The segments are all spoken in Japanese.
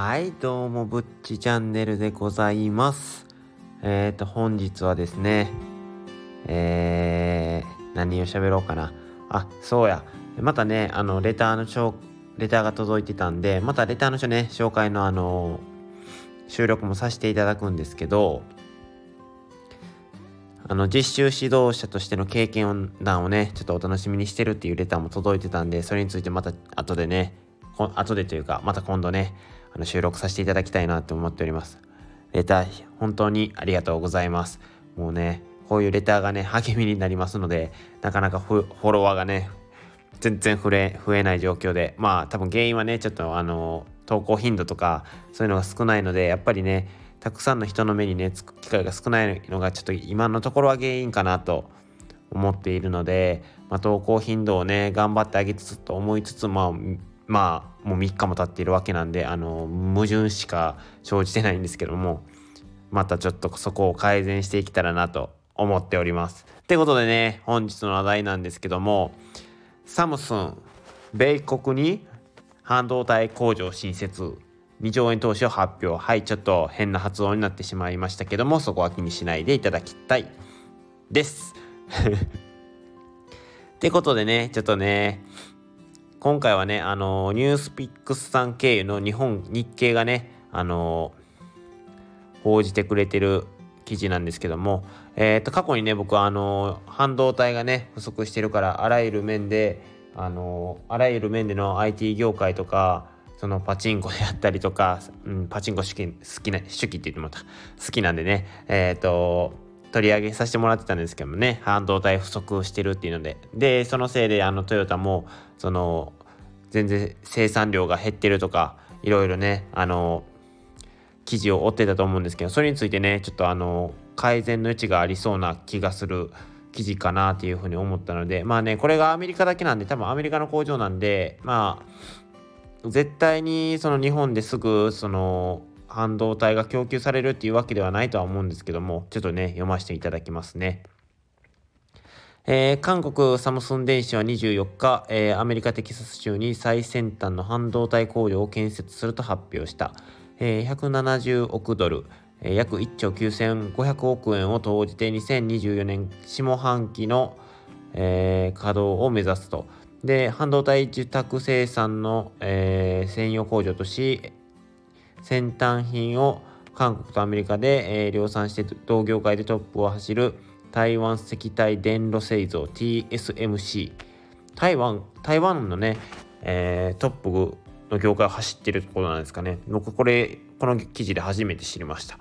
はいどうもぶっちチャンネルでございます。えっ、ー、と本日はですねえー、何を喋ろうかな。あそうや。またねあのレターの紹レターが届いてたんでまたレターの書ね紹介のあの収録もさせていただくんですけどあの実習指導者としての経験談をねちょっとお楽しみにしてるっていうレターも届いてたんでそれについてまた後でね後でというかまた今度ねあの収録させていただきたいなと思っております。レター本当にありがとうございます。もうねこういうレターがね励みになりますのでなかなかフォロワーがね全然増え増えない状況でまあ多分原因はねちょっとあの投稿頻度とかそういうのが少ないのでやっぱりねたくさんの人の目にねつく機会が少ないのがちょっと今のところは原因かなと思っているので、まあ、投稿頻度をね頑張ってあげつつと思いつつまあまあもう3日も経っているわけなんであの矛盾しか生じてないんですけどもまたちょっとそこを改善していけたらなと思っております。ってことでね本日の話題なんですけどもサムスン米国に半導体工場新設2兆円投資を発表はいちょっと変な発音になってしまいましたけどもそこは気にしないでいただきたいです ってことでねちょっとね今回はねあのニュースピックスさん経由の日本日経がねあの報じてくれてる記事なんですけども、えー、と過去にね僕はあの半導体がね不足してるからあらゆる面であのあらゆる面での IT 業界とかそのパチンコであったりとか、うん、パチンコ好き好きな手記って言ってもらった。好きなんでねえっ、ー、と取り上げさせてもらってたんですけどもね半導体不足してるっていうので。でそのせいであのトヨタもその全然生産量が減ってるとかいろいろねあの記事を追ってたと思うんですけどそれについてねちょっとあの改善の余地がありそうな気がする記事かなっていうふうに思ったのでまあねこれがアメリカだけなんで多分アメリカの工場なんでまあ絶対にその日本ですぐその半導体が供給されるっていうわけではないとは思うんですけどもちょっとね読ませていただきますね。えー、韓国サムスン電子は24日、えー、アメリカテキサス州に最先端の半導体工場を建設すると発表した。えー、170億ドル、えー、約1兆9500億円を投じて2024年下半期の、え、稼働を目指すと。で、半導体受託生産の、え、専用工場とし、先端品を韓国とアメリカで、えー、量産して同業界でトップを走る台湾石体電路製造 TSMC 台湾台湾のね、えー、トップの業界を走ってるところなんですかね。僕これ、この記事で初めて知りました。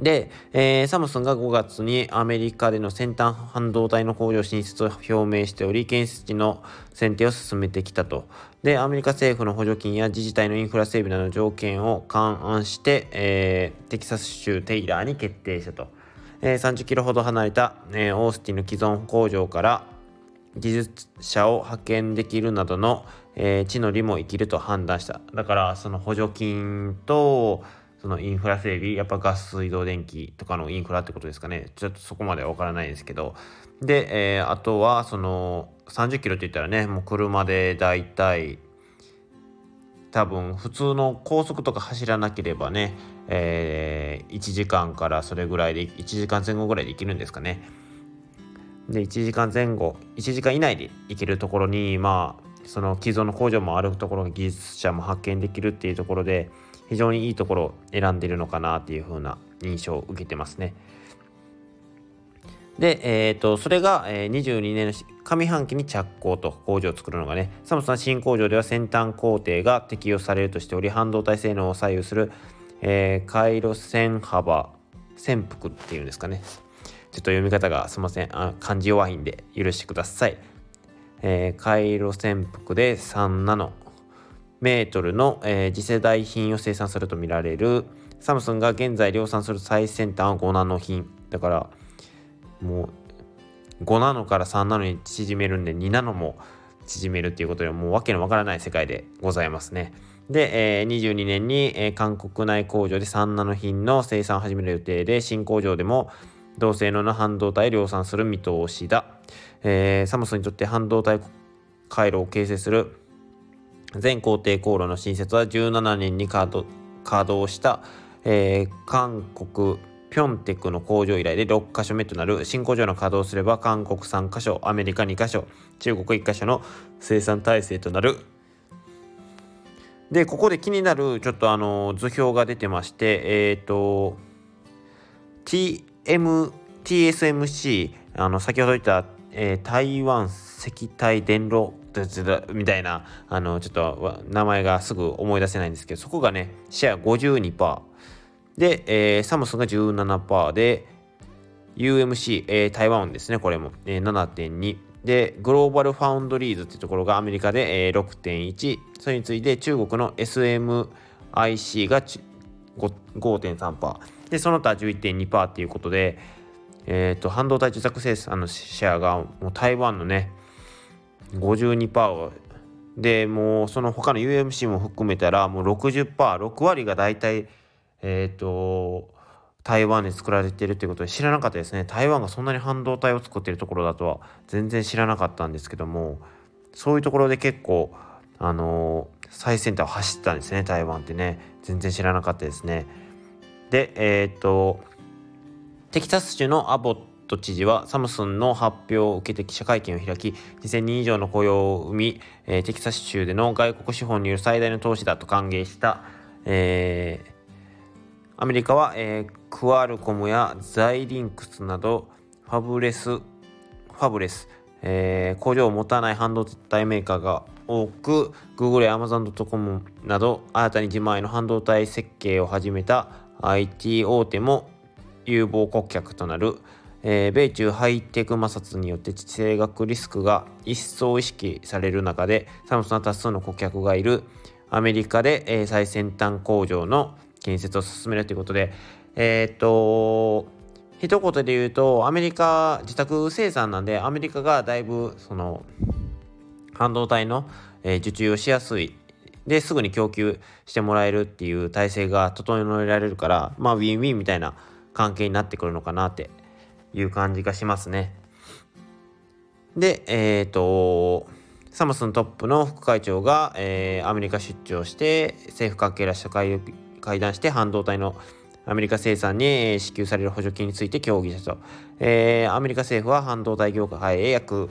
で、えー、サムスンが5月にアメリカでの先端半導体の工場進出を表明しており、建設地の選定を進めてきたと。で、アメリカ政府の補助金や自治体のインフラ整備などの条件を勘案して、えー、テキサス州テイラーに決定したと。えー、30キロほど離れた、えー、オースティンの既存工場から技術者を派遣できるなどの、えー、地の利も生きると判断しただからその補助金とそのインフラ整備やっぱガス水道電気とかのインフラってことですかね。ちょっとそこまでは分からないですけど。で、えー、あとはその30キロって言ったらねもう車でだいたい多分普通の高速とか走らなければね、えー、1時間からそれぐらいで1時間前後ぐらいで行けるんですかね。で1時間前後1時間以内で行けるところにまあその既存の工場もあるところに技術者も発見できるっていうところで非常にいいところを選んでいるのかなっていう風な印象を受けてますね。で、えーと、それが、えー、22年の上半期に着工と工場を作るのがねサムスン新工場では先端工程が適用されるとしており半導体性能を左右する、えー、回路線幅潜伏っていうんですかね。ちょっと読み方がすいません。あ漢字弱いんで許してください。えー、回路潜伏で3ナノメートルの、えー、次世代品を生産するとみられるサムスンが現在量産する最先端は5ナノ品だからもう5ナノから3ナノに縮めるんで2ナノも縮めるっていうことでもう訳のわからない世界でございますね。で、えー、22年に、えー、韓国内工場で3ナノ品の生産を始める予定で新工場でも同性能の半導体を量産する見通しだ。えー、サムスンにとって半導体回路を形成する全工程航路の新設は17年に稼働した、えー、韓国ピョンテクの工場以来で6カ所目となる新工場の稼働すれば韓国3カ所アメリカ2カ所中国1カ所の生産体制となる。でここで気になるちょっとあの図表が出てましてえっ、ー、と TM TSMC あの先ほど言った、えー、台湾石体電炉みたいなあのちょっと名前がすぐ思い出せないんですけどそこがねシェア52%で、えー、サムスンが17%で UMC、えー、台湾ですねこれも、えー、7.2でグローバルファウンドリーズっていうところがアメリカで、えー、6.1それに次いで中国の SMIC が5.3%でその他11.2%っていうことでえーと、半導体受託生産のシェアがもう台湾のね52%でもうその他の UMC も含めたらもう 60%6 割が大体えっ、ー、と台湾で作られているということで知らなかったですね。台湾がそんなに半導体を作っているところだとは全然知らなかったんですけどもそういうところで結構あのー、最先端を走ったんですね台湾ってね。全然知らなかったですね。でえっ、ー、とテキサス州のアボット知事はサムスンの発表を受けて記者会見を開き2000人以上の雇用を生み、えー、テキサス州での外国資本による最大の投資だと歓迎した、えー、アメリカは、えー、クアルコムやザイリンクスなどファブレスファブレス、えー、工場を持たない半導体メーカーが多く Google や Amazon.com など新たに自前の半導体設計を始めた IT 大手も有望顧客となる、えー、米中ハイテク摩擦によって地政学リスクが一層意識される中でサムスンは多数の顧客がいるアメリカで、えー、最先端工場の建設を進めるということでえー、っと一言で言うとアメリカ自宅生産なんでアメリカがだいぶその半導体の、え、受注をしやすい。ですぐに供給してもらえるっていう体制が整えられるからまあウィンウィンみたいな関係になってくるのかなっていう感じがしますね。で、えっ、ー、と、サムスントップの副会長が、えー、アメリカ出張して政府関係らし会会談して半導体のアメリカ生産に支給される補助金について協議したと、えー、アメリカ政府は半導体業界へ約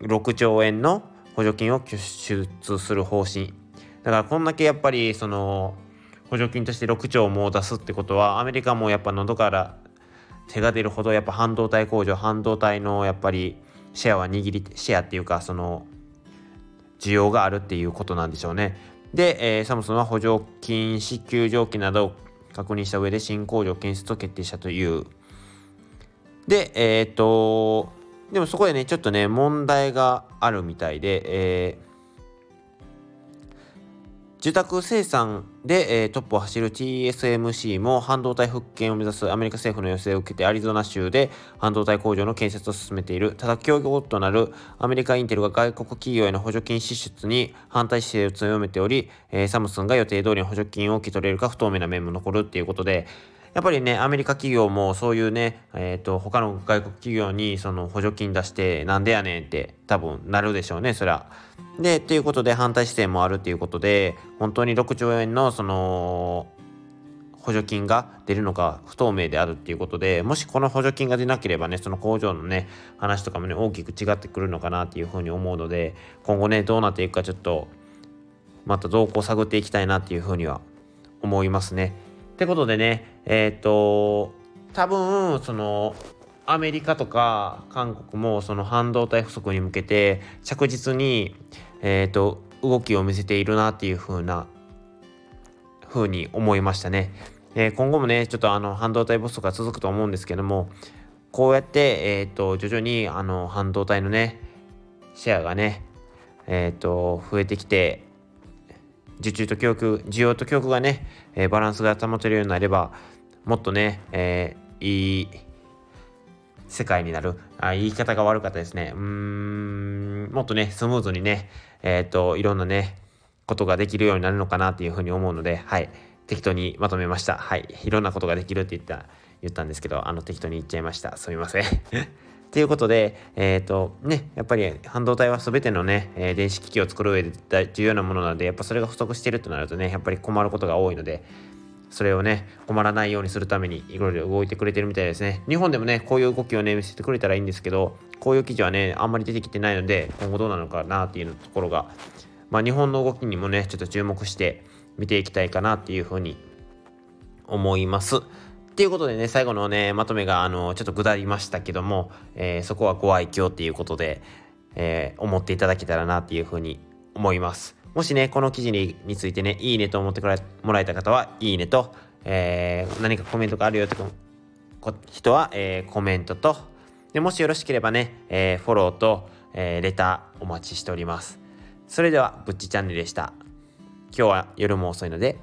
6兆円の補助金を拠出する方針だからこんだけやっぱりその補助金として6兆も出すってことはアメリカもやっぱ喉から手が出るほどやっぱ半導体工場半導体のやっぱりシェアは握りシェアっていうかその需要があるっていうことなんでしょうね。で、えー、サムスンは補助金支給条件などを確認した上で新工場建設を決定したという。で、えー、っと、でもそこでね、ちょっとね、問題があるみたいで、えー受託生産で、えー、トップを走る TSMC も半導体復権を目指すアメリカ政府の要請を受けてアリゾナ州で半導体工場の建設を進めている。ただ協業となるアメリカインテルが外国企業への補助金支出に反対姿勢を強めており、えー、サムスンが予定通りの補助金を受け取れるか不透明な面も残るっていうことでやっぱりね、アメリカ企業もそういうね、えっ、ー、と、他の外国企業にその補助金出して、なんでやねんって多分なるでしょうね、そりゃ。で、ということで反対姿勢もあるっていうことで、本当に6兆円のその、補助金が出るのか不透明であるっていうことでもしこの補助金が出なければねその工場のね話とかもね大きく違ってくるのかなっていうふうに思うので今後ねどうなっていくかちょっとまた動向を探っていきたいなっていうふうには思いますね。ってことでねえっ、ー、と多分そのアメリカとか韓国もその半導体不足に向けて着実に、えーと、動きを見せているなっていう風な風に思いましたね。えー、今後もねちょっとあの半導体不足が続くと思うんですけどもこうやって、えーと、徐々にあの半導体のねシェアがねえっ、と増えてきて受注と供給需要と供給がね、えー、バランスが保てるようになればもっとね、えー、いい世界になる。あ言い方が悪かったですね。うーんもっとねスムーズにねえっ、ー、といろんなねことができるようになるのかなっていうふうに思うのではい。適当にまとめました。はい。いろんなことができるって言った言ったんですけどあの適当に言っちゃいました。すみません。ということで、えっ、ー、とね、やっぱり半導体は全てのね、え、電子機器を作る上で重要なものなので、やっぱそれが不足してるとなるとね、やっぱり困ることが多いので、それをね、困らないようにするためにいろいろ動いてくれてるみたいですね。日本でもね、こういう動きをね、見せてくれたらいいんですけど、こういう記事はね、あんまり出てきてないので、今後どうなのかなっていうところが、まあ日本の動きにもね、ちょっと注目して見ていきたいかなっていうふうに思います。っていうことでね、最後のね、まとめが、あの、ちょっと下りましたけども、えー、そこはご愛嬌っていうことで、えー、思っていただけたらなっていうふうに思います。もしね、この記事にについてね、いいねと思ってもらえた方は、いいねと、えー、何かコメントがあるよって人は、えー、コメントと、でもしよろしければね、えー、フォローと、えー、レターお待ちしております。それでは、ぶっちチャンネルでした。今日は夜も遅いので、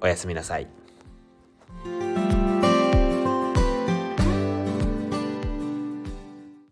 おやすみなさい。